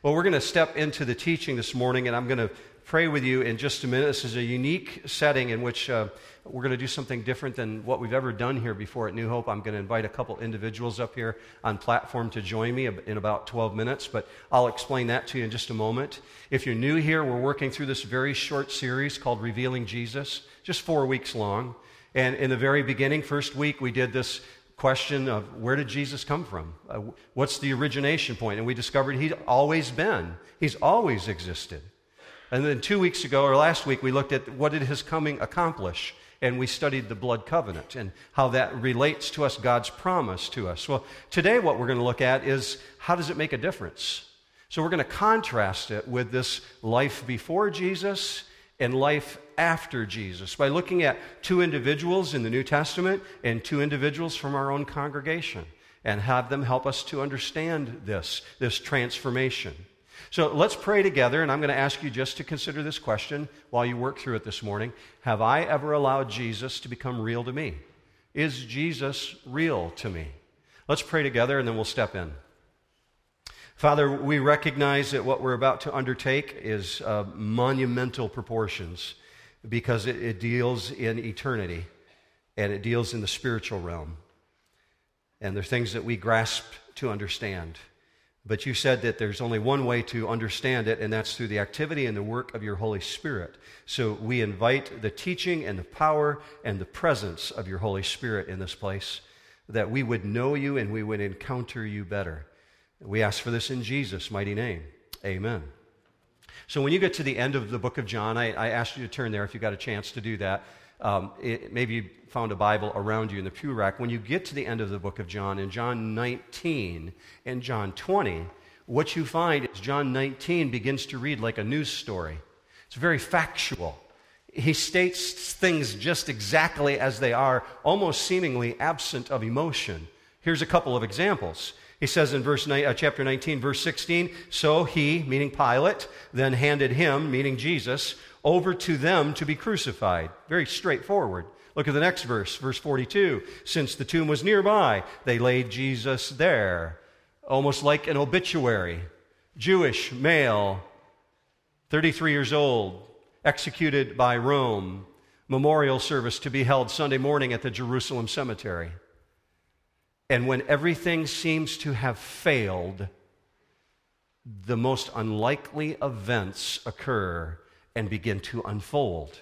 Well, we're going to step into the teaching this morning, and I'm going to pray with you in just a minute. This is a unique setting in which uh, we're going to do something different than what we've ever done here before at New Hope. I'm going to invite a couple individuals up here on platform to join me in about 12 minutes, but I'll explain that to you in just a moment. If you're new here, we're working through this very short series called Revealing Jesus, just four weeks long. And in the very beginning, first week, we did this question of where did Jesus come from? Uh, what's the origination point? And we discovered he'd always been, he's always existed. And then two weeks ago, or last week, we looked at what did his coming accomplish? And we studied the blood covenant and how that relates to us, God's promise to us. Well, today, what we're going to look at is how does it make a difference? So, we're going to contrast it with this life before Jesus and life after Jesus by looking at two individuals in the New Testament and two individuals from our own congregation and have them help us to understand this, this transformation. So let's pray together, and I'm going to ask you just to consider this question while you work through it this morning. Have I ever allowed Jesus to become real to me? Is Jesus real to me? Let's pray together, and then we'll step in. Father, we recognize that what we're about to undertake is uh, monumental proportions because it, it deals in eternity and it deals in the spiritual realm. And there are things that we grasp to understand. But you said that there's only one way to understand it, and that's through the activity and the work of your Holy Spirit. So we invite the teaching and the power and the presence of your Holy Spirit in this place, that we would know you and we would encounter you better. We ask for this in Jesus' mighty name. Amen. So when you get to the end of the book of John, I, I asked you to turn there if you got a chance to do that. Um, it, maybe you found a Bible around you in the pew rack. When you get to the end of the book of John, in John 19 and John 20, what you find is John 19 begins to read like a news story. It's very factual. He states things just exactly as they are, almost seemingly absent of emotion. Here's a couple of examples. He says in verse uh, chapter 19, verse 16, so he, meaning Pilate, then handed him, meaning Jesus, over to them to be crucified. Very straightforward. Look at the next verse, verse 42. Since the tomb was nearby, they laid Jesus there, almost like an obituary. Jewish male, 33 years old, executed by Rome. Memorial service to be held Sunday morning at the Jerusalem cemetery. And when everything seems to have failed, the most unlikely events occur and begin to unfold.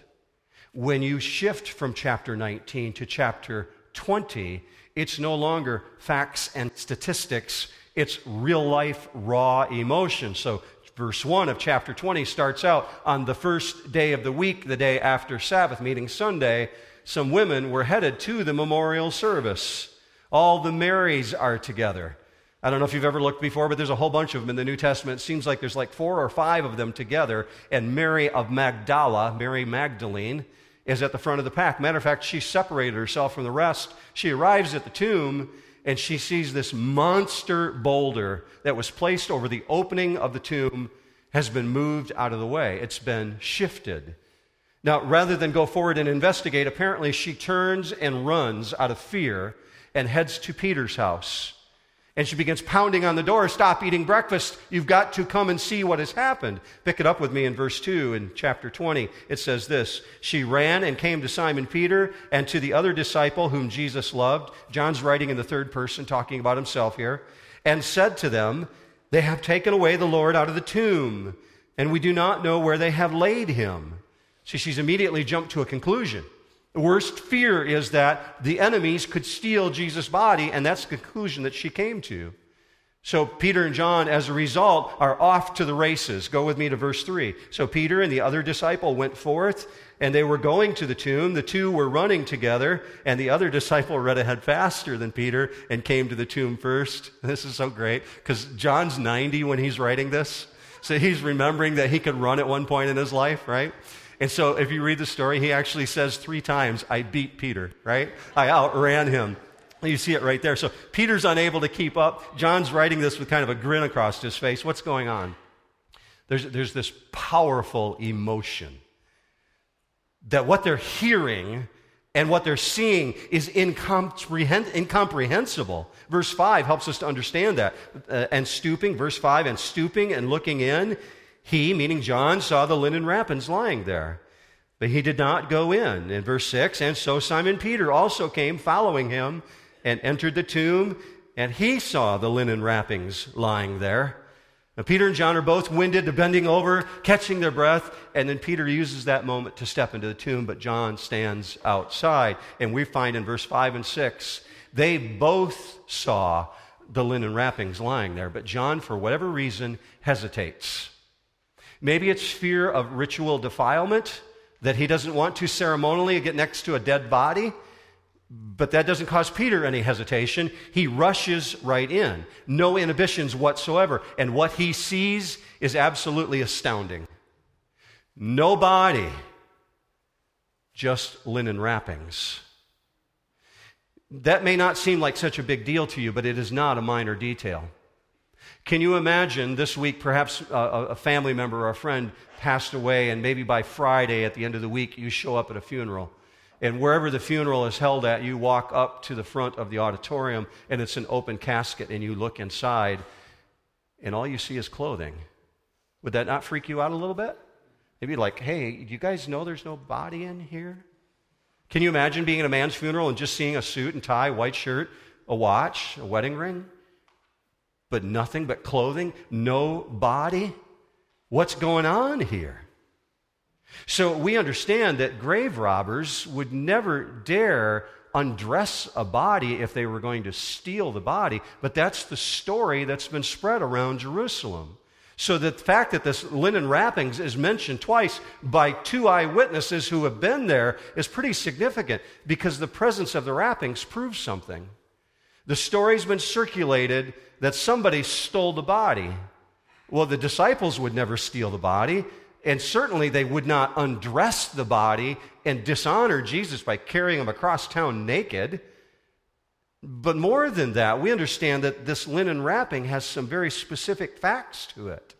When you shift from chapter 19 to chapter 20, it's no longer facts and statistics, it's real life, raw emotion. So, verse 1 of chapter 20 starts out on the first day of the week, the day after Sabbath, meeting Sunday, some women were headed to the memorial service. All the Marys are together. I don't know if you've ever looked before, but there's a whole bunch of them in the New Testament. It seems like there's like four or five of them together. And Mary of Magdala, Mary Magdalene, is at the front of the pack. Matter of fact, she separated herself from the rest. She arrives at the tomb and she sees this monster boulder that was placed over the opening of the tomb has been moved out of the way. It's been shifted. Now, rather than go forward and investigate, apparently she turns and runs out of fear and heads to Peter's house. And she begins pounding on the door, Stop eating breakfast. You've got to come and see what has happened. Pick it up with me in verse 2 in chapter 20. It says this She ran and came to Simon Peter and to the other disciple whom Jesus loved. John's writing in the third person, talking about himself here, and said to them, They have taken away the Lord out of the tomb, and we do not know where they have laid him. See, she's immediately jumped to a conclusion. The worst fear is that the enemies could steal Jesus' body, and that's the conclusion that she came to. So Peter and John, as a result, are off to the races. Go with me to verse 3. So Peter and the other disciple went forth, and they were going to the tomb. The two were running together, and the other disciple ran ahead faster than Peter and came to the tomb first. This is so great, because John's 90 when he's writing this. So he's remembering that he could run at one point in his life, right? And so if you read the story, he actually says three times, I beat Peter, right? I outran him. You see it right there. So Peter's unable to keep up. John's writing this with kind of a grin across his face. What's going on? There's, there's this powerful emotion that what they're hearing And what they're seeing is incomprehensible. Verse 5 helps us to understand that. Uh, and stooping, verse 5, and stooping and looking in, he, meaning John, saw the linen wrappings lying there. But he did not go in. In verse 6, and so Simon Peter also came following him and entered the tomb, and he saw the linen wrappings lying there. Now, Peter and John are both winded, bending over, catching their breath, and then Peter uses that moment to step into the tomb, but John stands outside. And we find in verse 5 and 6, they both saw the linen wrappings lying there, but John, for whatever reason, hesitates. Maybe it's fear of ritual defilement that he doesn't want to ceremonially get next to a dead body. But that doesn't cause Peter any hesitation. He rushes right in, no inhibitions whatsoever. And what he sees is absolutely astounding. No body, just linen wrappings. That may not seem like such a big deal to you, but it is not a minor detail. Can you imagine this week, perhaps uh, a, a family member or a friend passed away, and maybe by Friday at the end of the week, you show up at a funeral? And wherever the funeral is held at, you walk up to the front of the auditorium, and it's an open casket, and you look inside, and all you see is clothing. Would that not freak you out a little bit? Maybe like, hey, do you guys know there's no body in here? Can you imagine being at a man's funeral and just seeing a suit and tie, white shirt, a watch, a wedding ring, but nothing but clothing, no body? What's going on here? So we understand that grave robbers would never dare undress a body if they were going to steal the body, but that's the story that's been spread around Jerusalem. So the fact that this linen wrappings is mentioned twice by two eyewitnesses who have been there is pretty significant because the presence of the wrappings proves something. The story's been circulated that somebody stole the body. Well, the disciples would never steal the body. And certainly they would not undress the body and dishonor Jesus by carrying him across town naked. But more than that, we understand that this linen wrapping has some very specific facts to it.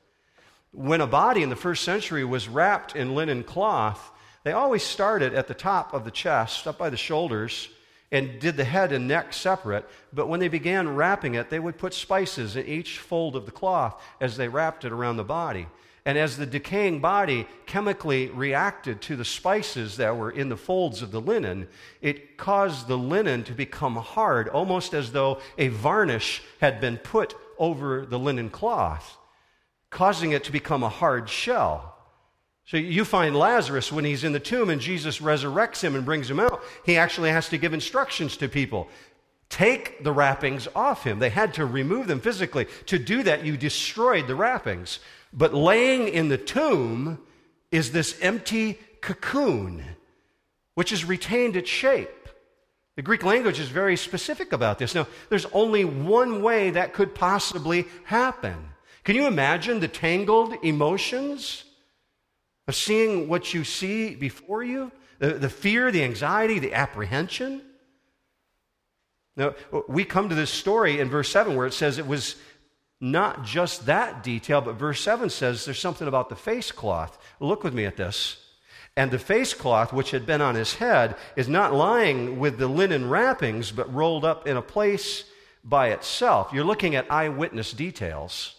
When a body in the first century was wrapped in linen cloth, they always started at the top of the chest, up by the shoulders, and did the head and neck separate. But when they began wrapping it, they would put spices in each fold of the cloth as they wrapped it around the body. And as the decaying body chemically reacted to the spices that were in the folds of the linen, it caused the linen to become hard, almost as though a varnish had been put over the linen cloth, causing it to become a hard shell. So you find Lazarus when he's in the tomb and Jesus resurrects him and brings him out, he actually has to give instructions to people. Take the wrappings off him. They had to remove them physically. To do that, you destroyed the wrappings. But laying in the tomb is this empty cocoon, which has retained its shape. The Greek language is very specific about this. Now, there's only one way that could possibly happen. Can you imagine the tangled emotions of seeing what you see before you? The, the fear, the anxiety, the apprehension? Now, we come to this story in verse 7 where it says it was not just that detail, but verse 7 says there's something about the face cloth. Look with me at this. And the face cloth, which had been on his head, is not lying with the linen wrappings, but rolled up in a place by itself. You're looking at eyewitness details.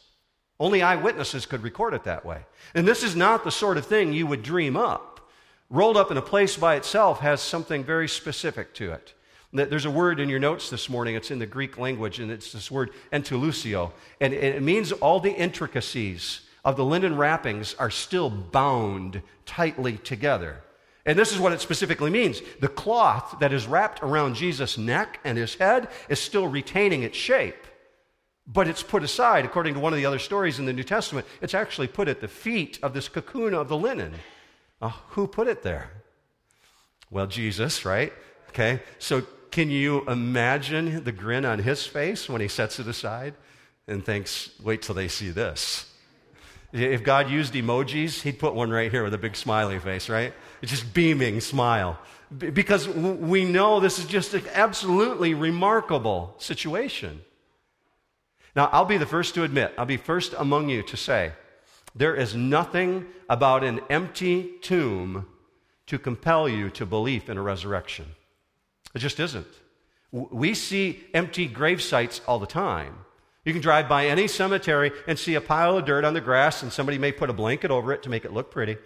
Only eyewitnesses could record it that way. And this is not the sort of thing you would dream up. Rolled up in a place by itself has something very specific to it. There's a word in your notes this morning, it's in the Greek language, and it's this word entelusio. And it means all the intricacies of the linen wrappings are still bound tightly together. And this is what it specifically means. The cloth that is wrapped around Jesus' neck and his head is still retaining its shape, but it's put aside. According to one of the other stories in the New Testament, it's actually put at the feet of this cocoon of the linen. Uh, who put it there? Well, Jesus, right? Okay, so can you imagine the grin on his face when he sets it aside and thinks, wait till they see this? If God used emojis, he'd put one right here with a big smiley face, right? It's just beaming smile. Because we know this is just an absolutely remarkable situation. Now, I'll be the first to admit, I'll be first among you to say, there is nothing about an empty tomb to compel you to belief in a resurrection. It just isn't. We see empty grave sites all the time. You can drive by any cemetery and see a pile of dirt on the grass, and somebody may put a blanket over it to make it look pretty,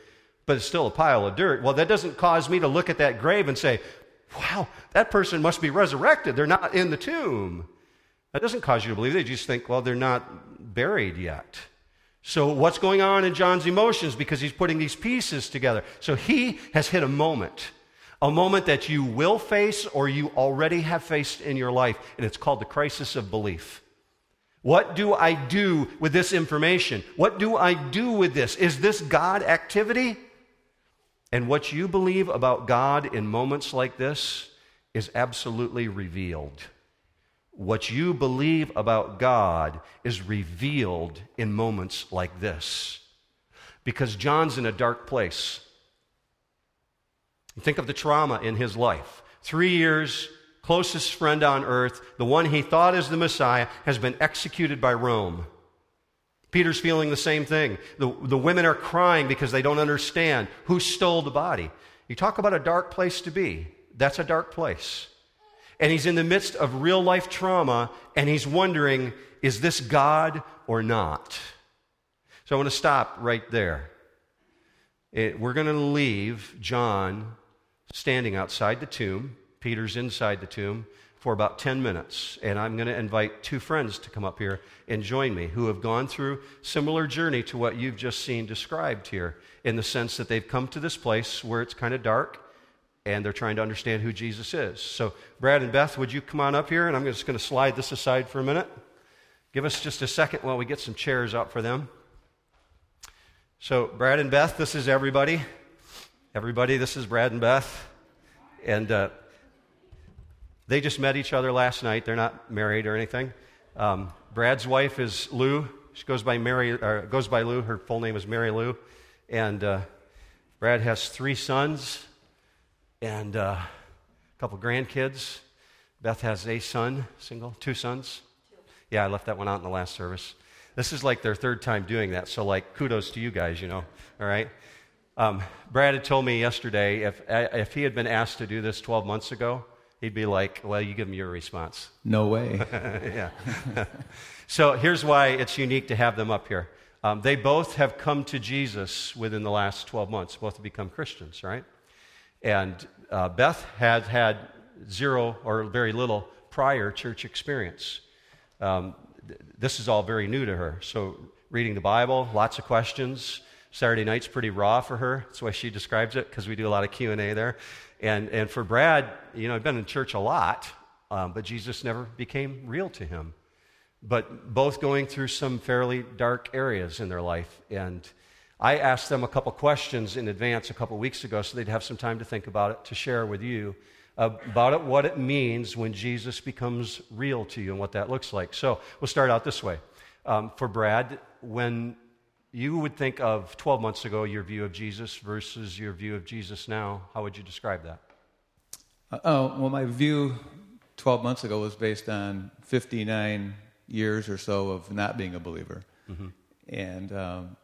but it's still a pile of dirt. Well, that doesn't cause me to look at that grave and say, wow, that person must be resurrected. They're not in the tomb. That doesn't cause you to believe. They just think, well, they're not buried yet. So, what's going on in John's emotions? Because he's putting these pieces together. So, he has hit a moment, a moment that you will face or you already have faced in your life, and it's called the crisis of belief. What do I do with this information? What do I do with this? Is this God activity? And what you believe about God in moments like this is absolutely revealed. What you believe about God is revealed in moments like this. Because John's in a dark place. Think of the trauma in his life. Three years, closest friend on earth, the one he thought is the Messiah, has been executed by Rome. Peter's feeling the same thing. The, the women are crying because they don't understand who stole the body. You talk about a dark place to be. That's a dark place. And he's in the midst of real life trauma, and he's wondering, is this God or not? So I want to stop right there. It, we're going to leave John standing outside the tomb. Peter's inside the tomb for about 10 minutes. And I'm going to invite two friends to come up here and join me who have gone through similar journey to what you've just seen described here in the sense that they've come to this place where it's kind of dark and they're trying to understand who Jesus is. So, Brad and Beth, would you come on up here? And I'm just going to slide this aside for a minute. Give us just a second while we get some chairs out for them. So, Brad and Beth, this is everybody. Everybody, this is Brad and Beth. And uh, they just met each other last night. They're not married or anything. Um, Brad's wife is Lou. She goes by Mary, or goes by Lou. Her full name is Mary Lou. And uh, Brad has three sons and uh, a couple grandkids. Beth has a son, single, two sons. Yeah, I left that one out in the last service. This is like their third time doing that, so like kudos to you guys, you know. All right. Um, Brad had told me yesterday if if he had been asked to do this 12 months ago, he'd be like, Well, you give him your response. No way. yeah. so here's why it's unique to have them up here. Um, they both have come to Jesus within the last 12 months, both have become Christians, right? And uh, Beth has had zero or very little prior church experience. Um, th- this is all very new to her. So, reading the Bible, lots of questions. Saturday night's pretty raw for her. That's why she describes it, because we do a lot of Q&A there. And, and for Brad, you know, I've been in church a lot, um, but Jesus never became real to him. But both going through some fairly dark areas in their life. And I asked them a couple questions in advance a couple weeks ago so they'd have some time to think about it, to share with you about it, what it means when Jesus becomes real to you and what that looks like. So we'll start out this way. Um, for Brad, when you would think of 12 months ago your view of Jesus versus your view of Jesus now. How would you describe that? Uh, oh, well, my view 12 months ago was based on 59 years or so of not being a believer. Mm-hmm. And um,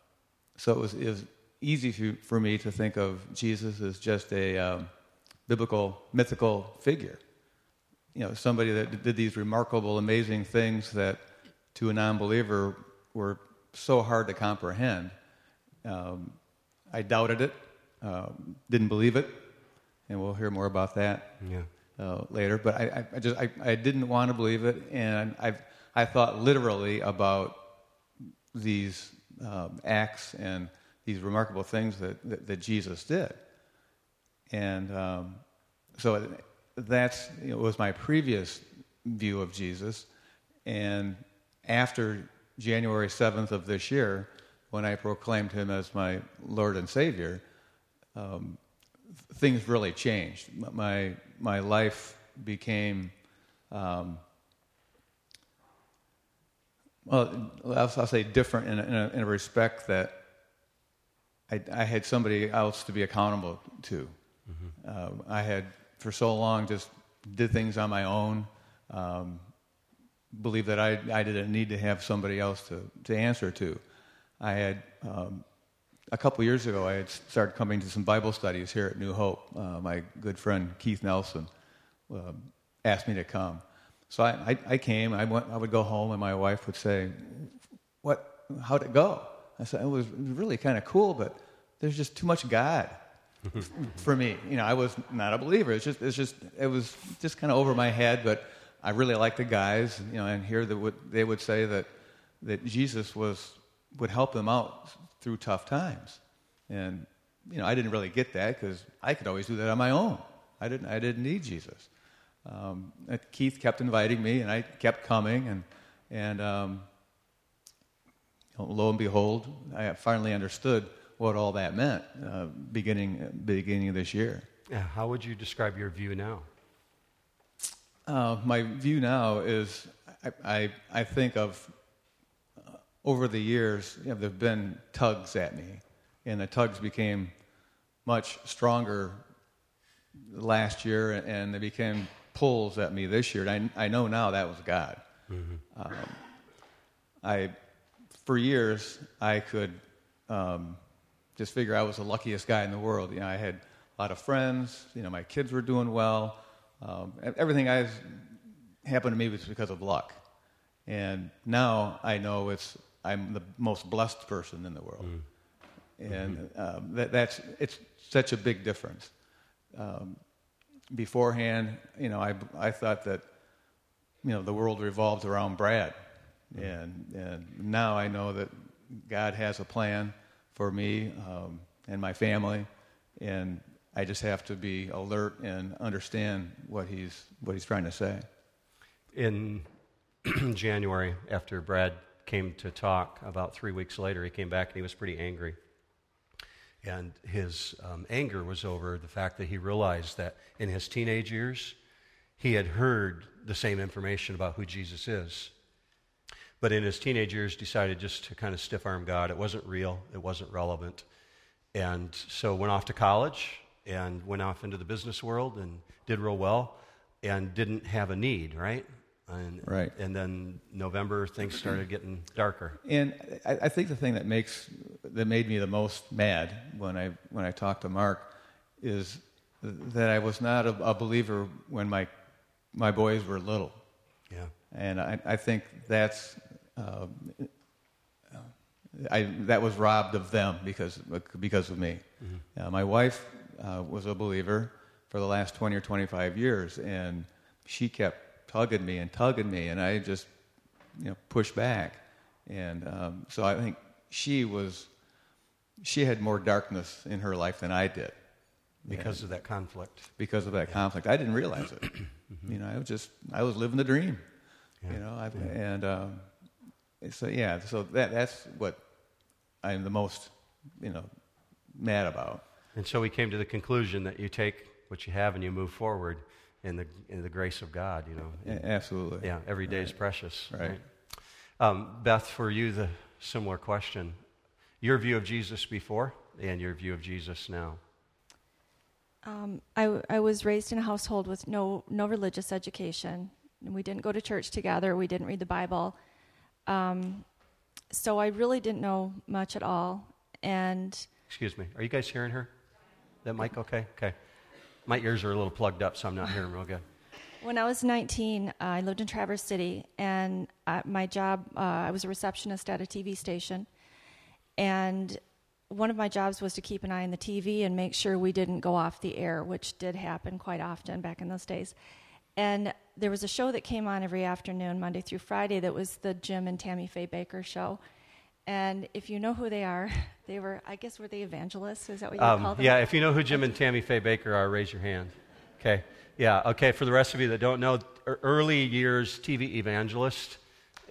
so it was, it was easy for, for, me to think of Jesus as just a um, biblical, mythical figure. You know, somebody that did these remarkable, amazing things that to a non believer were so hard to comprehend. Um, I doubted it, uh, didn't believe it, and we'll hear more about that yeah. uh, later. But I, I just I, I, didn't want to believe it, and I I thought literally about these um, acts and these remarkable things that, that, that Jesus did, and um, so that's you know, was my previous view of Jesus, and after January 7th of this year, when I proclaimed him as my Lord and Savior, um, things really changed. My, my life became, um, well, I'll, I'll, say different in a, in, a, in a respect that I, I, had somebody else to be accountable to. Mm-hmm. Uh, I had, for so long, just did things on my own. Um, believe that I, I didn't need to have somebody else to, to answer to. I had, um, a couple years ago, I had started coming to some Bible studies here at New Hope. Uh, my good friend Keith Nelson uh, asked me to come. So I, I, I, came. I, went, I would go home, and my wife would say, "What? How'd it go?" I said, "It was really kind of cool, but there's just too much God for me. You know, I was not a believer. It's just, it's just, it was just kind of over my head. But I really liked the guys. You know, and here they would, they would say that that Jesus was would help them out through tough times, and you know, I didn't really get that because I could always do that on my own. I didn't, I didn't need Jesus. Um, Keith kept inviting me, and I kept coming, and and um, lo and behold, I finally understood what all that meant uh, beginning beginning of this year. How would you describe your view now? Uh, my view now is I, I, I think of uh, over the years, you know, there have been tugs at me, and the tugs became much stronger last year, and they became pulls at me this year. And I, I know now that was God. Mm-hmm. Um, I, for years, I could um, just figure I was the luckiest guy in the world. You know, I had a lot of friends. You know, my kids were doing well. Um, everything I happened to me was because of luck. And now I know it's I'm the most blessed person in the world. Mm. And mm-hmm. um, that, that's it's such a big difference. Um, beforehand, you know, I I thought that you know the world revolved around Brad, mm. and and now I know that God has a plan for me um, and my family, and I just have to be alert and understand what he's what he's trying to say. In January, after Brad came to talk, about three weeks later, he came back and he was pretty angry. And his um, anger was over the fact that he realized that in his teenage years, he had heard the same information about who Jesus is but in his teenage years decided just to kind of stiff arm God. It wasn't real, it wasn't relevant. And so went off to college and went off into the business world and did real well and didn't have a need, right? And, right. And then November things started getting darker. And I, I, think the thing that makes that made me the most mad when I when I talked to Mark is that I was not a, a believer when my my boys were little. Yeah. And I, I think that's uh, I, that was robbed of them because, because of me. Mm-hmm. Uh, my wife uh, was a believer for the last 20 or 25 years, and she kept tugging me and tugging me, and I just you know, pushed back. And um, so I think she was, she had more darkness in her life than I did. Because of that conflict. Because of that yeah. conflict. I didn't realize it. mm-hmm. You know, I was just, I was living the dream. Yeah. You know, I, yeah. and um, so yeah, so that that's what I'm the most, you know, mad about. And so we came to the conclusion that you take what you have and you move forward in the in the grace of God. You know. Yeah, absolutely. Yeah, every day right. is precious. Right. right? Um, Beth, for you, the similar question: your view of Jesus before and your view of Jesus now. Um, I, I was raised in a household with no no religious education. We didn't go to church together. We didn't read the Bible. Um, so I really didn't know much at all. And excuse me, are you guys hearing her? That mic okay? Okay. My ears are a little plugged up, so I'm not hearing real good. When I was 19, uh, I lived in Traverse City, and uh, my job, uh, I was a receptionist at a TV station. And one of my jobs was to keep an eye on the TV and make sure we didn't go off the air, which did happen quite often back in those days. And there was a show that came on every afternoon, Monday through Friday, that was the Jim and Tammy Faye Bakker show. And if you know who they are, they were, I guess, were they evangelists? Is that what you um, call them? Yeah, if you know who Jim and Tammy Faye Bakker are, raise your hand. Okay. Yeah, okay. For the rest of you that don't know, early years TV evangelist,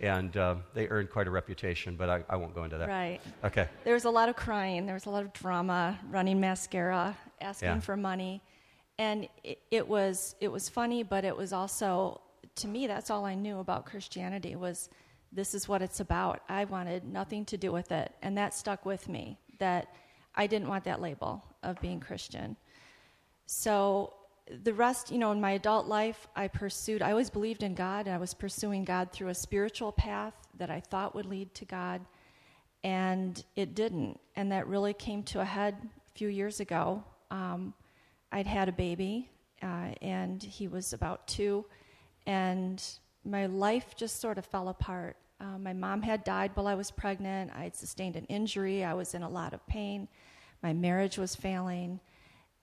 and uh, they earned quite a reputation, but I, I, won't go into that. Right. Okay. There was a lot of crying, there was a lot of drama, running mascara, asking yeah. for money and it, it, was it was funny, but it was also to me that's all I knew about Christianity was this is what it's about. I wanted nothing to do with it, and that stuck with me. That I didn't want that label of being Christian. So the rest, you know, in my adult life, I pursued. I always believed in God, and I was pursuing God through a spiritual path that I thought would lead to God, and it didn't. And that really came to a head a few years ago. Um, I'd had a baby, uh, and he was about two, and my life just sort of fell apart. Uh, my mom had died while I was pregnant. I had sustained an injury. I was in a lot of pain. My marriage was failing.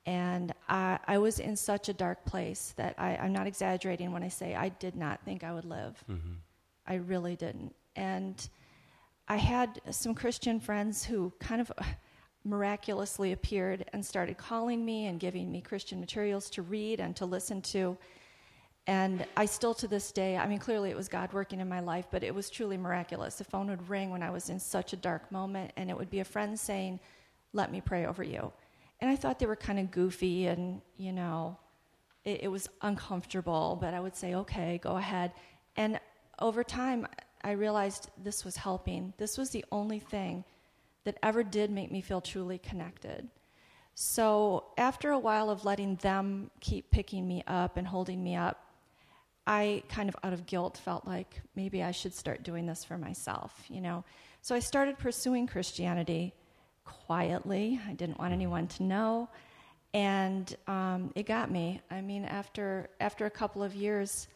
And I, I was in such a dark place that I, I'm not exaggerating when I say I did not think I would live. Mm-hmm. I really didn't. And I had some Christian friends who kind of miraculously appeared and started calling me and giving me Christian materials to read and to listen to. And I still, to this day, I mean, clearly it was God working in my life, but it was truly miraculous. The phone would ring when I was in such a dark moment, and it would be a friend saying, Let me pray over you. And I thought they were kind of goofy and, you know, it, it was uncomfortable, but I would say, Okay, go ahead. And over time, I realized this was helping. This was the only thing that ever did make me feel truly connected. So, after a while of letting them keep picking me up and holding me up, I kind of out of guilt felt like maybe I should start doing this for myself, you know. So I started pursuing Christianity quietly. I didn't want anyone to know, and um, it got me. I mean, after after a couple of years,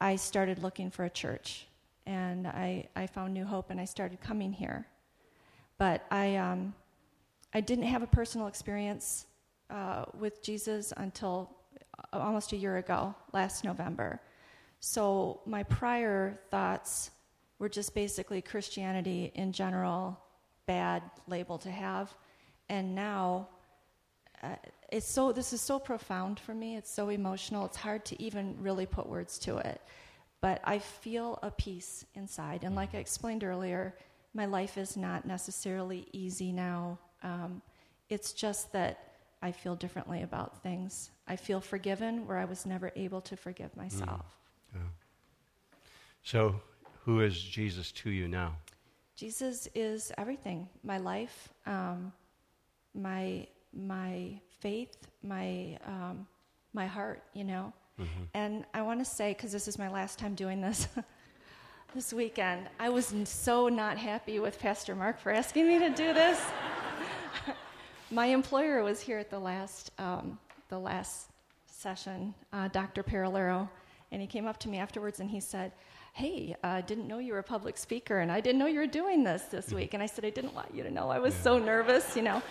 I started looking for a church, and I I found New Hope, and I started coming here. But I um, I didn't have a personal experience uh, with Jesus until almost a year ago, last November. So my prior thoughts were just basically Christianity in general, bad label to have. And now, uh, it's so, this is so profound for me. It's so emotional. It's hard to even really put words to it. But I feel a peace inside. And like I explained earlier, my life is not necessarily easy now. Um, it's just that I feel differently about things. I feel forgiven where I was never able to forgive myself. Yeah. So, who is Jesus to you now? Jesus is everything. My life, um, my my faith, my um, my heart. You know. Mm-hmm. And I want to say, because this is my last time doing this. this weekend, I was so not happy with Pastor Mark for asking me to do this. my employer was here at the last um, the last session, uh, Dr. Paralero, and he came up to me afterwards and he said, Hey, I uh, didn't know you were a public speaker and I didn't know you were doing this this week. And I said, I didn't want you to know. I was yeah. so nervous, you know.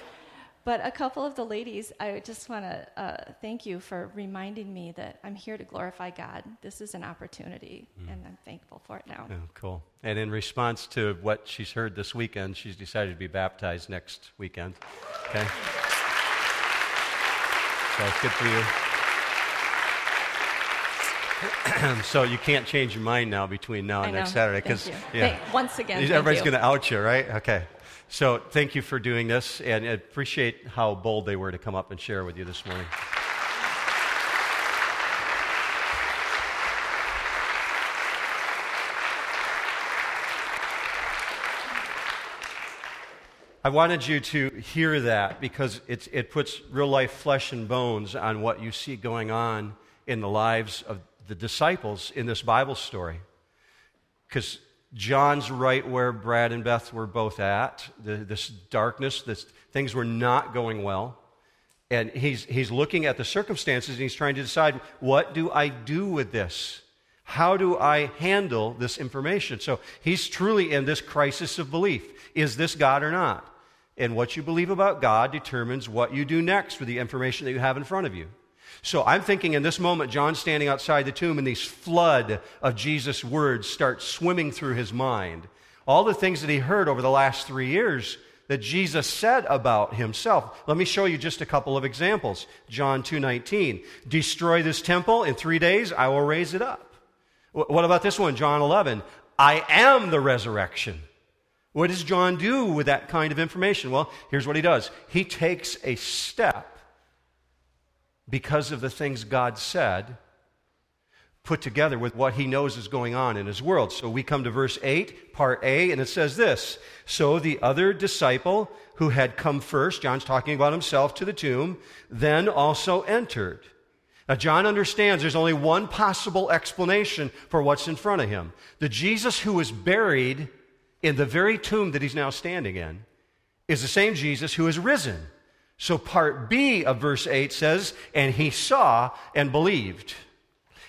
But a couple of the ladies, I just want to uh, thank you for reminding me that I'm here to glorify God. This is an opportunity, mm. and I'm thankful for it now. Oh, cool. And in response to what she's heard this weekend, she's decided to be baptized next weekend. Okay? So it's good for you. so you can't change your mind now between now and next Saturday because yeah, once again, everybody's going to out you, right? Okay. So thank you for doing this, and I appreciate how bold they were to come up and share with you this morning. I wanted you to hear that because it puts real life flesh and bones on what you see going on in the lives of the disciples in this Bible story. Because John's right where Brad and Beth were both at. The, this darkness, this, things were not going well. And he's, he's looking at the circumstances and he's trying to decide what do I do with this? How do I handle this information? So he's truly in this crisis of belief. Is this God or not? And what you believe about God determines what you do next with the information that you have in front of you. So I'm thinking in this moment, John standing outside the tomb, and these flood of Jesus' words start swimming through his mind. All the things that he heard over the last three years that Jesus said about himself. Let me show you just a couple of examples. John 2:19. Destroy this temple in 3 days, I will raise it up. What about this one? John 11. I am the resurrection. What does John do with that kind of information? Well, here's what he does. He takes a step because of the things God said, put together with what he knows is going on in his world. So we come to verse 8, part A, and it says this So the other disciple who had come first, John's talking about himself, to the tomb, then also entered. Now, John understands there's only one possible explanation for what's in front of him. The Jesus who was buried in the very tomb that he's now standing in is the same Jesus who is risen. So, part B of verse 8 says, And he saw and believed.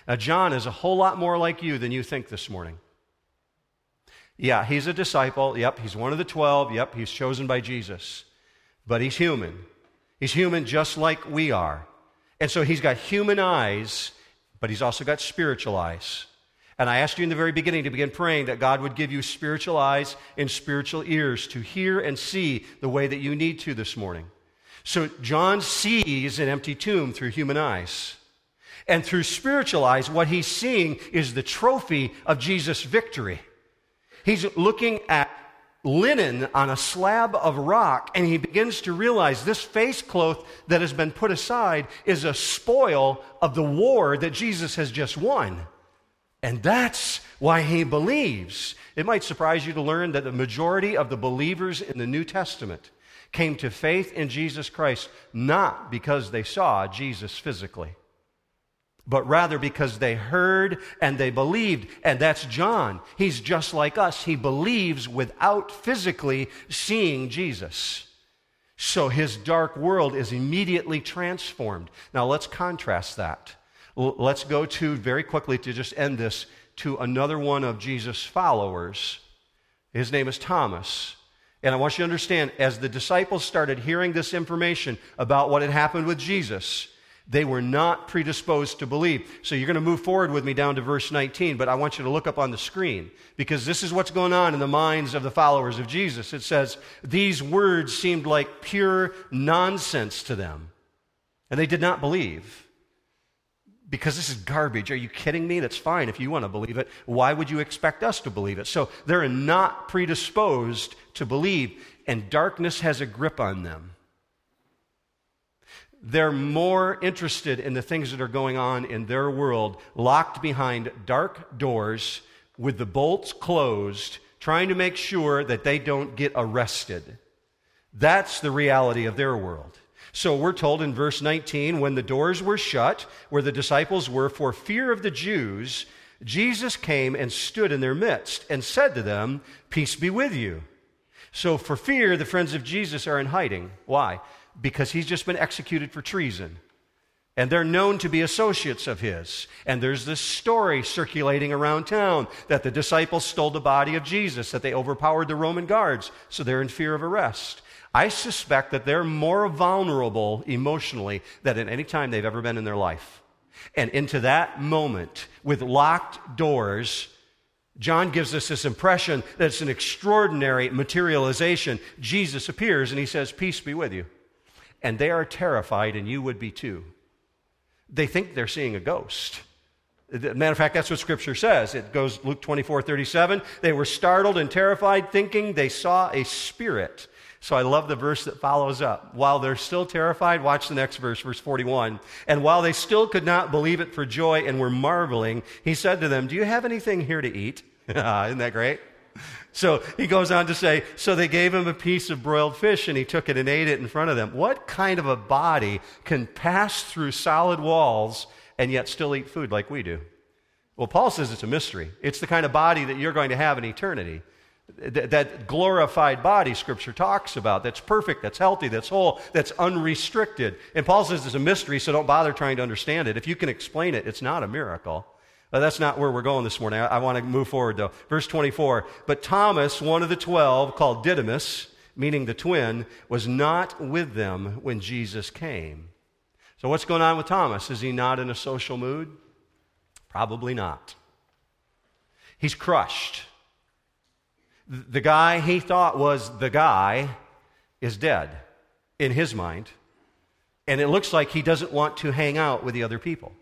Now, John is a whole lot more like you than you think this morning. Yeah, he's a disciple. Yep, he's one of the 12. Yep, he's chosen by Jesus. But he's human. He's human just like we are. And so he's got human eyes, but he's also got spiritual eyes. And I asked you in the very beginning to begin praying that God would give you spiritual eyes and spiritual ears to hear and see the way that you need to this morning. So John sees an empty tomb through human eyes. And through spiritual eyes, what he's seeing is the trophy of Jesus' victory. He's looking at linen on a slab of rock, and he begins to realize this face cloth that has been put aside is a spoil of the war that Jesus has just won. And that's why he believes. It might surprise you to learn that the majority of the believers in the New Testament came to faith in Jesus Christ not because they saw Jesus physically but rather because they heard and they believed. And that's John. He's just like us. He believes without physically seeing Jesus. So his dark world is immediately transformed. Now let's contrast that. let's go to, very quickly to just end this, to another one of Jesus' followers. His name is Thomas. And I want you to understand, as the disciples started hearing this information about what had happened with Jesus, they were not predisposed to believe. So you're going to move forward with me down to verse 19, but I want you to look up on the screen because this is what's going on in the minds of the followers of Jesus. It says, These words seemed like pure nonsense to them, and they did not believe. Because this is garbage. Are you kidding me? That's fine if you want to believe it. Why would you expect us to believe it? So they're not predisposed to believe, and darkness has a grip on them they're more interested in the things that are going on in their world, locked behind dark doors with the bolts closed, trying to make sure that they don't get arrested. That's the reality of their world. So we're told in verse 19 when the doors were shut, where the disciples were, for fear of the Jews, Jesus came and stood in their midst and said to them, Peace be with you. So for fear, the friends of Jesus are in hiding. Why? because he's just been executed for treason. And they're known to be associates of his. And there's this story circulating around town that the disciples stole the body of Jesus, that they overpowered the Roman guards, so they're in fear of arrest. I suspect that they're more vulnerable emotionally than at any time they've ever been in their life. And into that moment, with locked doors, John gives us this impression that it's an extraordinary materialization. Jesus appears and he says, Peace be with you and they are terrified, and you would be too. They think they're seeing a ghost. Matter of fact, that's what Scripture says. It goes Luke 24 37. They were startled and terrified, thinking they saw a spirit. So I love the verse that follows up. While they're still terrified, watch the next verse, verse 41. And while they still could not believe it for joy and were marveling, he said to them, Do you have anything here to eat? Isn't that great? So he goes on to say, So they gave him a piece of broiled fish, and he took it and ate it in front of them. What kind of a body can pass through solid walls and yet still eat food like we do? Well, Paul says it's a mystery. It's the kind of body that you're going to have in eternity. That glorified body Scripture talks about, that's perfect, that's healthy, that's whole, that's unrestricted. And Paul says it's a mystery, so don't bother trying to understand it. If you can explain it, it's not a miracle. But that's not where we're going this morning. I, I want to move forward though. Verse 24. But Thomas, one of the twelve, called Didymus, meaning the twin, was not with them when Jesus came. So what's going on with Thomas? Is he not in a social mood? Probably not. He's crushed. The guy he thought was the guy is dead in his mind. And it looks like he doesn't want to hang out with the other people.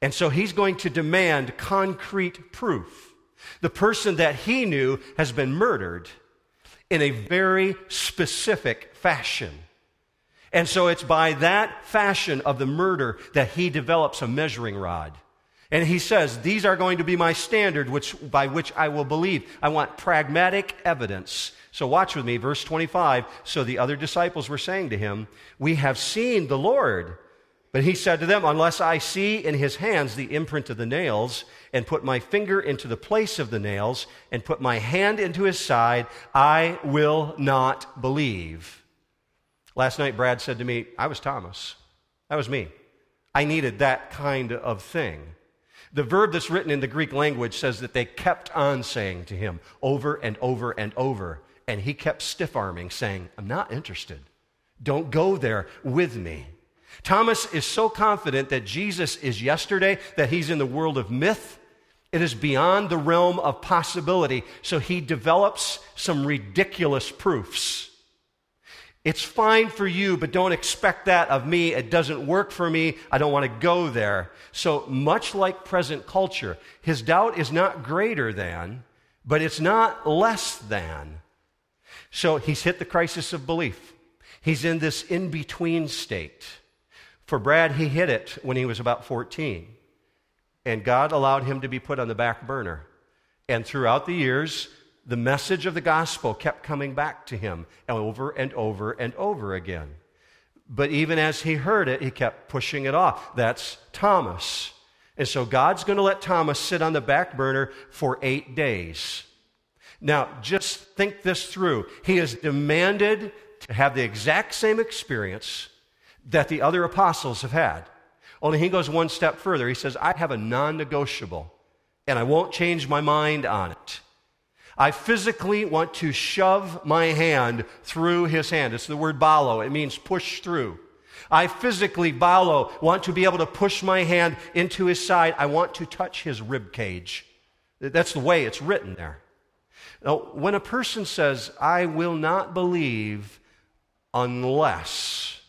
And so he's going to demand concrete proof. The person that he knew has been murdered in a very specific fashion. And so it's by that fashion of the murder that he develops a measuring rod. And he says, These are going to be my standard which, by which I will believe. I want pragmatic evidence. So watch with me, verse 25. So the other disciples were saying to him, We have seen the Lord. But he said to them, Unless I see in his hands the imprint of the nails, and put my finger into the place of the nails, and put my hand into his side, I will not believe. Last night, Brad said to me, I was Thomas. That was me. I needed that kind of thing. The verb that's written in the Greek language says that they kept on saying to him over and over and over. And he kept stiff arming, saying, I'm not interested. Don't go there with me. Thomas is so confident that Jesus is yesterday, that he's in the world of myth. It is beyond the realm of possibility. So he develops some ridiculous proofs. It's fine for you, but don't expect that of me. It doesn't work for me. I don't want to go there. So, much like present culture, his doubt is not greater than, but it's not less than. So, he's hit the crisis of belief. He's in this in between state. For Brad, he hit it when he was about 14. And God allowed him to be put on the back burner. And throughout the years, the message of the gospel kept coming back to him over and over and over again. But even as he heard it, he kept pushing it off. That's Thomas. And so God's going to let Thomas sit on the back burner for eight days. Now, just think this through. He is demanded to have the exact same experience that the other apostles have had. Only he goes one step further. He says, I have a non negotiable, and I won't change my mind on it. I physically want to shove my hand through his hand. It's the word balo, it means push through. I physically, balo, want to be able to push my hand into his side. I want to touch his rib cage. That's the way it's written there. Now, when a person says, I will not believe unless,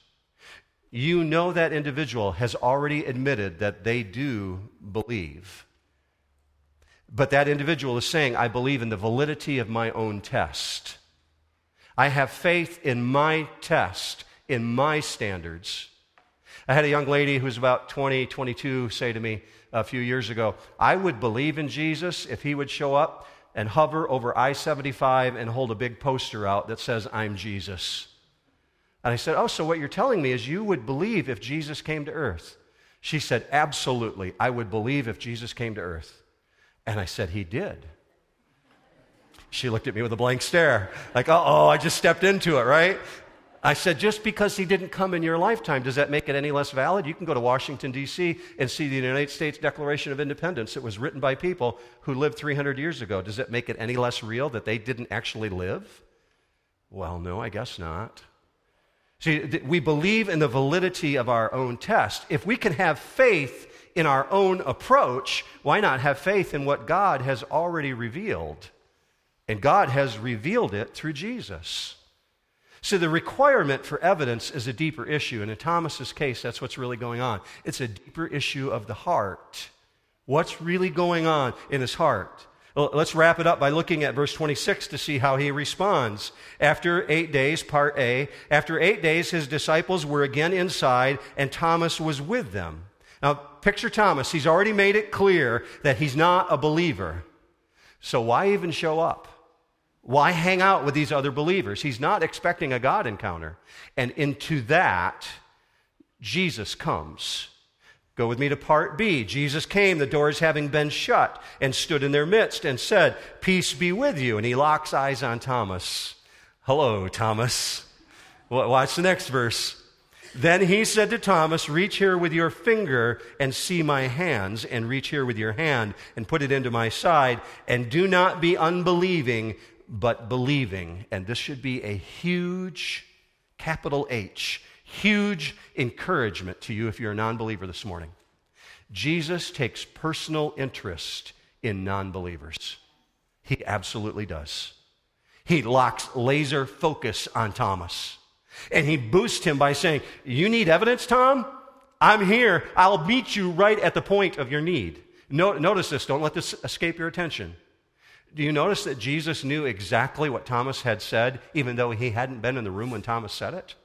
you know that individual has already admitted that they do believe. But that individual is saying, I believe in the validity of my own test. I have faith in my test, in my standards. I had a young lady who was about 20, 22 say to me a few years ago, I would believe in Jesus if he would show up and hover over I 75 and hold a big poster out that says, I'm Jesus. And I said, Oh, so what you're telling me is you would believe if Jesus came to earth? She said, Absolutely. I would believe if Jesus came to earth. And I said, He did. She looked at me with a blank stare, like, oh, I just stepped into it, right? I said, just because he didn't come in your lifetime, does that make it any less valid? You can go to Washington, D.C. and see the United States Declaration of Independence. It was written by people who lived 300 years ago. Does it make it any less real that they didn't actually live? Well, no, I guess not. See, we believe in the validity of our own test. If we can have faith in our own approach, why not have faith in what God has already revealed? And God has revealed it through Jesus. So the requirement for evidence is a deeper issue. And in Thomas's case, that's what's really going on. It's a deeper issue of the heart. What's really going on in his heart? Well, let's wrap it up by looking at verse 26 to see how he responds. After eight days, part A, after eight days, his disciples were again inside, and Thomas was with them. Now, picture Thomas. He's already made it clear that he's not a believer. So, why even show up? Why hang out with these other believers? He's not expecting a God encounter. And into that, Jesus comes. Go with me to part B. Jesus came, the doors having been shut, and stood in their midst and said, Peace be with you. And he locks eyes on Thomas. Hello, Thomas. Watch the next verse. Then he said to Thomas, Reach here with your finger and see my hands, and reach here with your hand and put it into my side, and do not be unbelieving, but believing. And this should be a huge, capital H, huge encouragement to you if you're a non believer this morning. Jesus takes personal interest in non believers. He absolutely does. He locks laser focus on Thomas. And he boosts him by saying, You need evidence, Tom? I'm here. I'll meet you right at the point of your need. No, notice this. Don't let this escape your attention. Do you notice that Jesus knew exactly what Thomas had said, even though he hadn't been in the room when Thomas said it?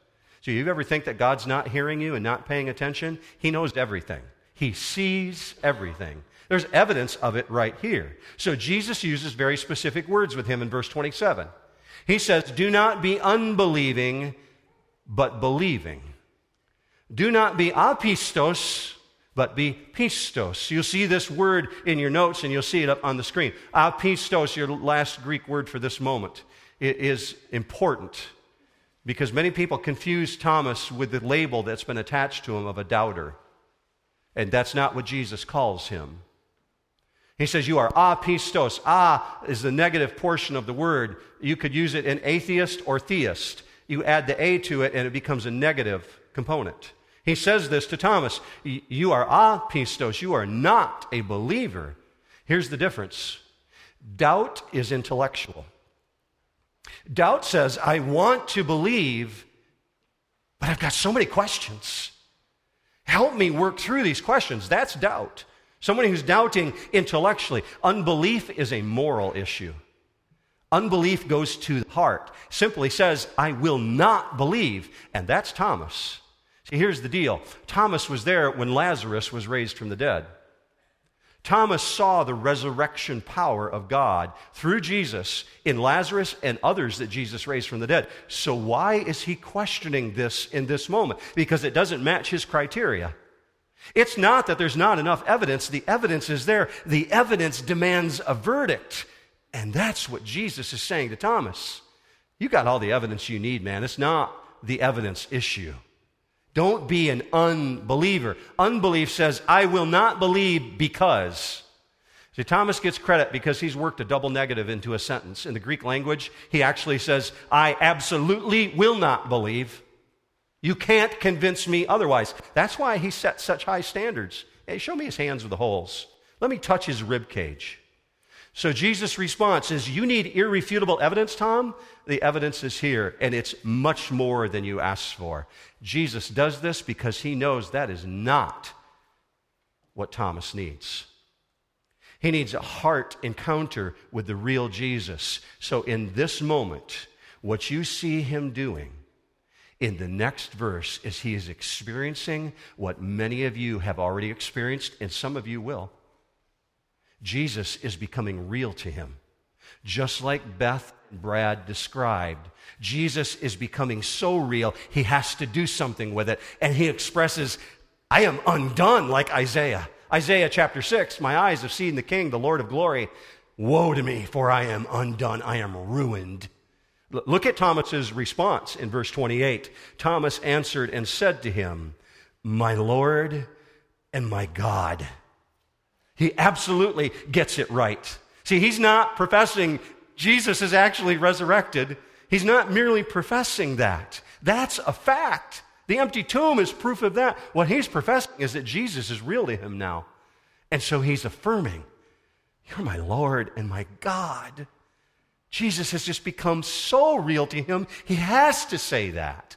So, you ever think that God's not hearing you and not paying attention? He knows everything, He sees everything. There's evidence of it right here. So, Jesus uses very specific words with him in verse 27. He says, Do not be unbelieving but believing. Do not be apistos, but be pistos. You'll see this word in your notes and you'll see it up on the screen. Apistos, your last Greek word for this moment, it is important because many people confuse Thomas with the label that's been attached to him of a doubter. And that's not what Jesus calls him. He says, You are apistos. Ah is the negative portion of the word. You could use it in atheist or theist. You add the A to it, and it becomes a negative component. He says this to Thomas You are apistos. You are not a believer. Here's the difference doubt is intellectual. Doubt says, I want to believe, but I've got so many questions. Help me work through these questions. That's doubt. Somebody who's doubting intellectually. Unbelief is a moral issue. Unbelief goes to the heart, simply says, I will not believe. And that's Thomas. See, here's the deal Thomas was there when Lazarus was raised from the dead. Thomas saw the resurrection power of God through Jesus in Lazarus and others that Jesus raised from the dead. So, why is he questioning this in this moment? Because it doesn't match his criteria. It's not that there's not enough evidence, the evidence is there. The evidence demands a verdict. And that's what Jesus is saying to Thomas. You got all the evidence you need, man. It's not the evidence issue. Don't be an unbeliever. Unbelief says, I will not believe because. See, Thomas gets credit because he's worked a double negative into a sentence. In the Greek language, he actually says, I absolutely will not believe. You can't convince me otherwise. That's why he set such high standards. Hey, show me his hands with the holes. Let me touch his rib cage. So Jesus' response is, You need irrefutable evidence, Tom? The evidence is here, and it's much more than you asked for. Jesus does this because he knows that is not what Thomas needs. He needs a heart encounter with the real Jesus. So, in this moment, what you see him doing in the next verse is he is experiencing what many of you have already experienced, and some of you will. Jesus is becoming real to him. Just like Beth and Brad described, Jesus is becoming so real, he has to do something with it. And he expresses, I am undone, like Isaiah. Isaiah chapter 6 My eyes have seen the King, the Lord of glory. Woe to me, for I am undone, I am ruined. Look at Thomas's response in verse 28. Thomas answered and said to him, My Lord and my God. He absolutely gets it right. See, he's not professing Jesus is actually resurrected. He's not merely professing that. That's a fact. The empty tomb is proof of that. What he's professing is that Jesus is real to him now. And so he's affirming, You're my Lord and my God. Jesus has just become so real to him, he has to say that.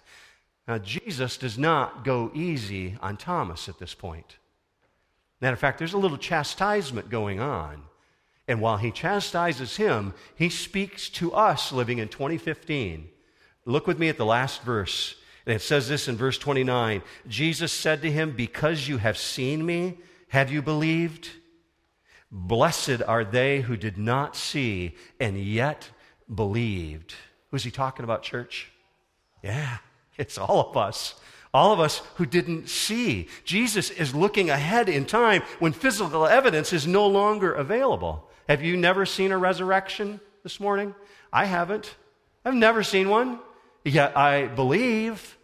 Now, Jesus does not go easy on Thomas at this point. Matter of fact, there's a little chastisement going on. And while he chastises him, he speaks to us living in 2015. Look with me at the last verse. And it says this in verse 29 Jesus said to him, Because you have seen me, have you believed? Blessed are they who did not see and yet believed. Who's he talking about, church? Yeah, it's all of us. All of us who didn't see. Jesus is looking ahead in time when physical evidence is no longer available. Have you never seen a resurrection this morning? I haven't. I've never seen one, yet I believe.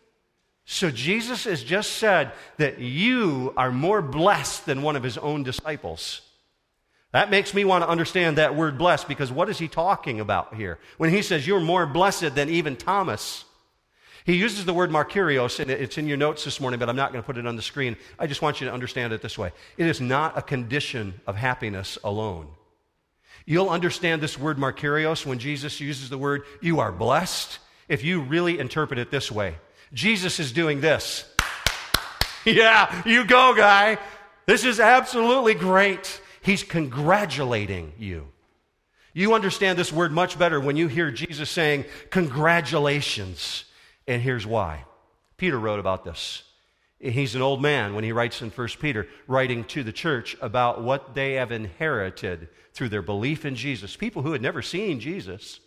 So Jesus has just said that you are more blessed than one of his own disciples. That makes me want to understand that word blessed because what is he talking about here? When he says you're more blessed than even Thomas. He uses the word makarios, and it's in your notes this morning, but I'm not going to put it on the screen. I just want you to understand it this way it is not a condition of happiness alone. You'll understand this word makarios when Jesus uses the word you are blessed if you really interpret it this way. Jesus is doing this. yeah, you go, guy. This is absolutely great. He's congratulating you. You understand this word much better when you hear Jesus saying, Congratulations. And here's why. Peter wrote about this. He's an old man when he writes in 1 Peter, writing to the church about what they have inherited through their belief in Jesus. People who had never seen Jesus,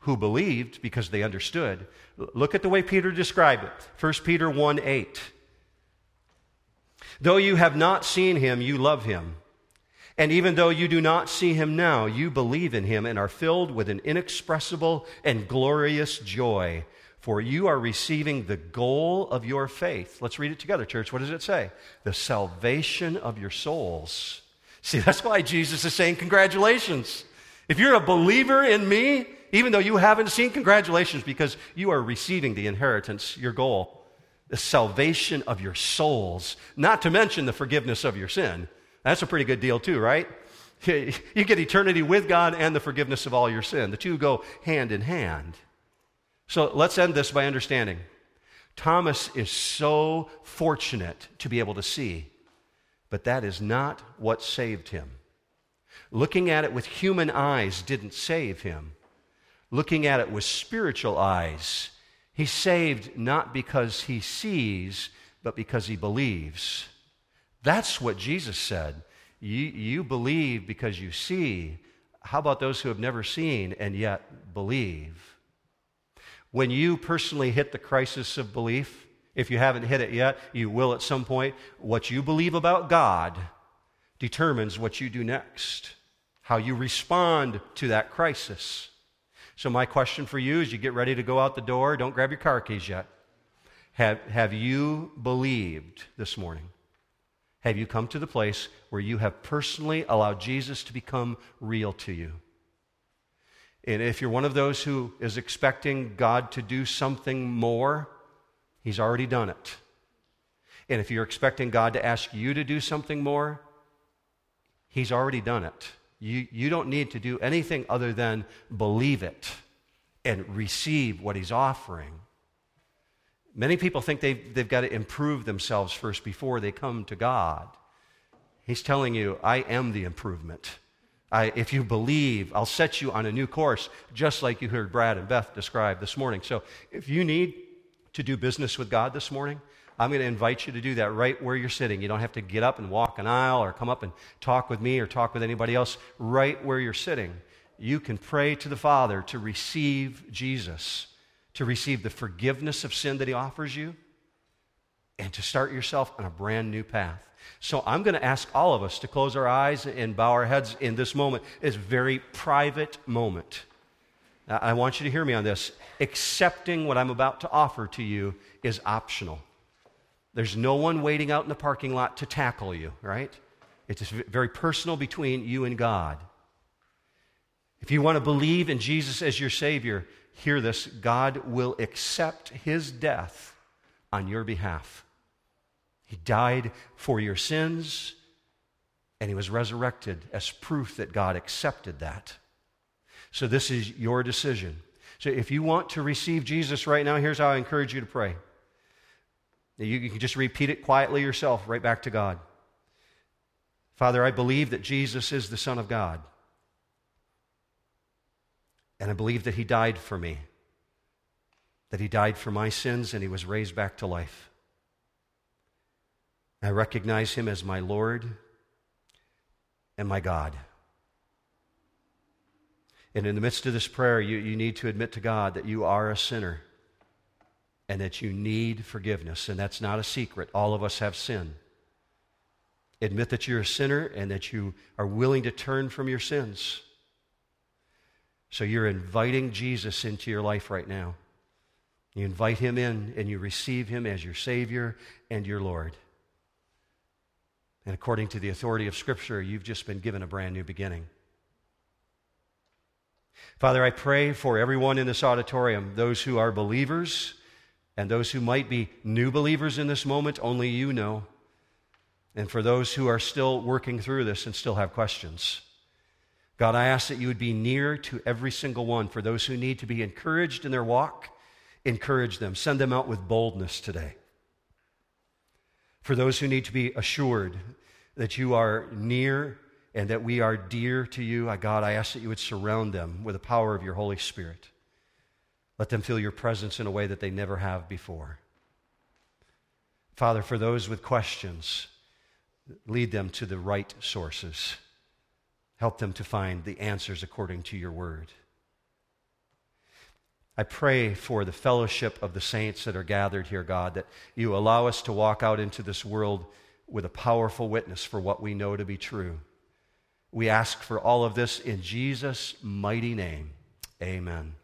who believed because they understood. Look at the way Peter described it 1 Peter 1 8. Though you have not seen him, you love him. And even though you do not see him now, you believe in him and are filled with an inexpressible and glorious joy For you are receiving the goal of your faith. Let's read it together, church. What does it say? The salvation of your souls. See, that's why Jesus is saying, Congratulations. If you're a believer in me, even though you haven't seen, congratulations, because you are receiving the inheritance, your goal, the salvation of your souls, not to mention the forgiveness of your sin. That's a pretty good deal, too, right? You get eternity with God and the forgiveness of all your sin. The two go hand in hand. So let's end this by understanding. Thomas is so fortunate to be able to see, but that is not what saved him. Looking at it with human eyes didn't save him. Looking at it with spiritual eyes, he's saved not because he sees, but because he believes. That's what Jesus said. You, you believe because you see. How about those who have never seen and yet believe? When you personally hit the crisis of belief, if you haven't hit it yet, you will at some point. What you believe about God determines what you do next, how you respond to that crisis. So, my question for you as you get ready to go out the door, don't grab your car keys yet. Have, have you believed this morning? Have you come to the place where you have personally allowed Jesus to become real to you? And if you're one of those who is expecting God to do something more, He's already done it. And if you're expecting God to ask you to do something more, He's already done it. You, you don't need to do anything other than believe it and receive what He's offering. Many people think they've, they've got to improve themselves first before they come to God. He's telling you, I am the improvement. I, if you believe, I'll set you on a new course, just like you heard Brad and Beth describe this morning. So if you need to do business with God this morning, I'm going to invite you to do that right where you're sitting. You don't have to get up and walk an aisle or come up and talk with me or talk with anybody else. Right where you're sitting, you can pray to the Father to receive Jesus, to receive the forgiveness of sin that He offers you, and to start yourself on a brand new path. So I'm going to ask all of us to close our eyes and bow our heads in this moment. It's a very private moment. I want you to hear me on this. Accepting what I'm about to offer to you is optional. There's no one waiting out in the parking lot to tackle you, right? It's very personal between you and God. If you want to believe in Jesus as your Savior, hear this God will accept His death on your behalf. He died for your sins, and he was resurrected as proof that God accepted that. So, this is your decision. So, if you want to receive Jesus right now, here's how I encourage you to pray. You can just repeat it quietly yourself, right back to God. Father, I believe that Jesus is the Son of God. And I believe that He died for me, that He died for my sins, and He was raised back to life. I recognize him as my Lord and my God. And in the midst of this prayer, you, you need to admit to God that you are a sinner and that you need forgiveness. And that's not a secret. All of us have sin. Admit that you're a sinner and that you are willing to turn from your sins. So you're inviting Jesus into your life right now. You invite him in and you receive him as your Savior and your Lord. And according to the authority of Scripture, you've just been given a brand new beginning. Father, I pray for everyone in this auditorium, those who are believers and those who might be new believers in this moment, only you know. And for those who are still working through this and still have questions. God, I ask that you would be near to every single one. For those who need to be encouraged in their walk, encourage them. Send them out with boldness today. For those who need to be assured that you are near and that we are dear to you, God, I ask that you would surround them with the power of your Holy Spirit. Let them feel your presence in a way that they never have before. Father, for those with questions, lead them to the right sources. Help them to find the answers according to your word. I pray for the fellowship of the saints that are gathered here, God, that you allow us to walk out into this world with a powerful witness for what we know to be true. We ask for all of this in Jesus' mighty name. Amen.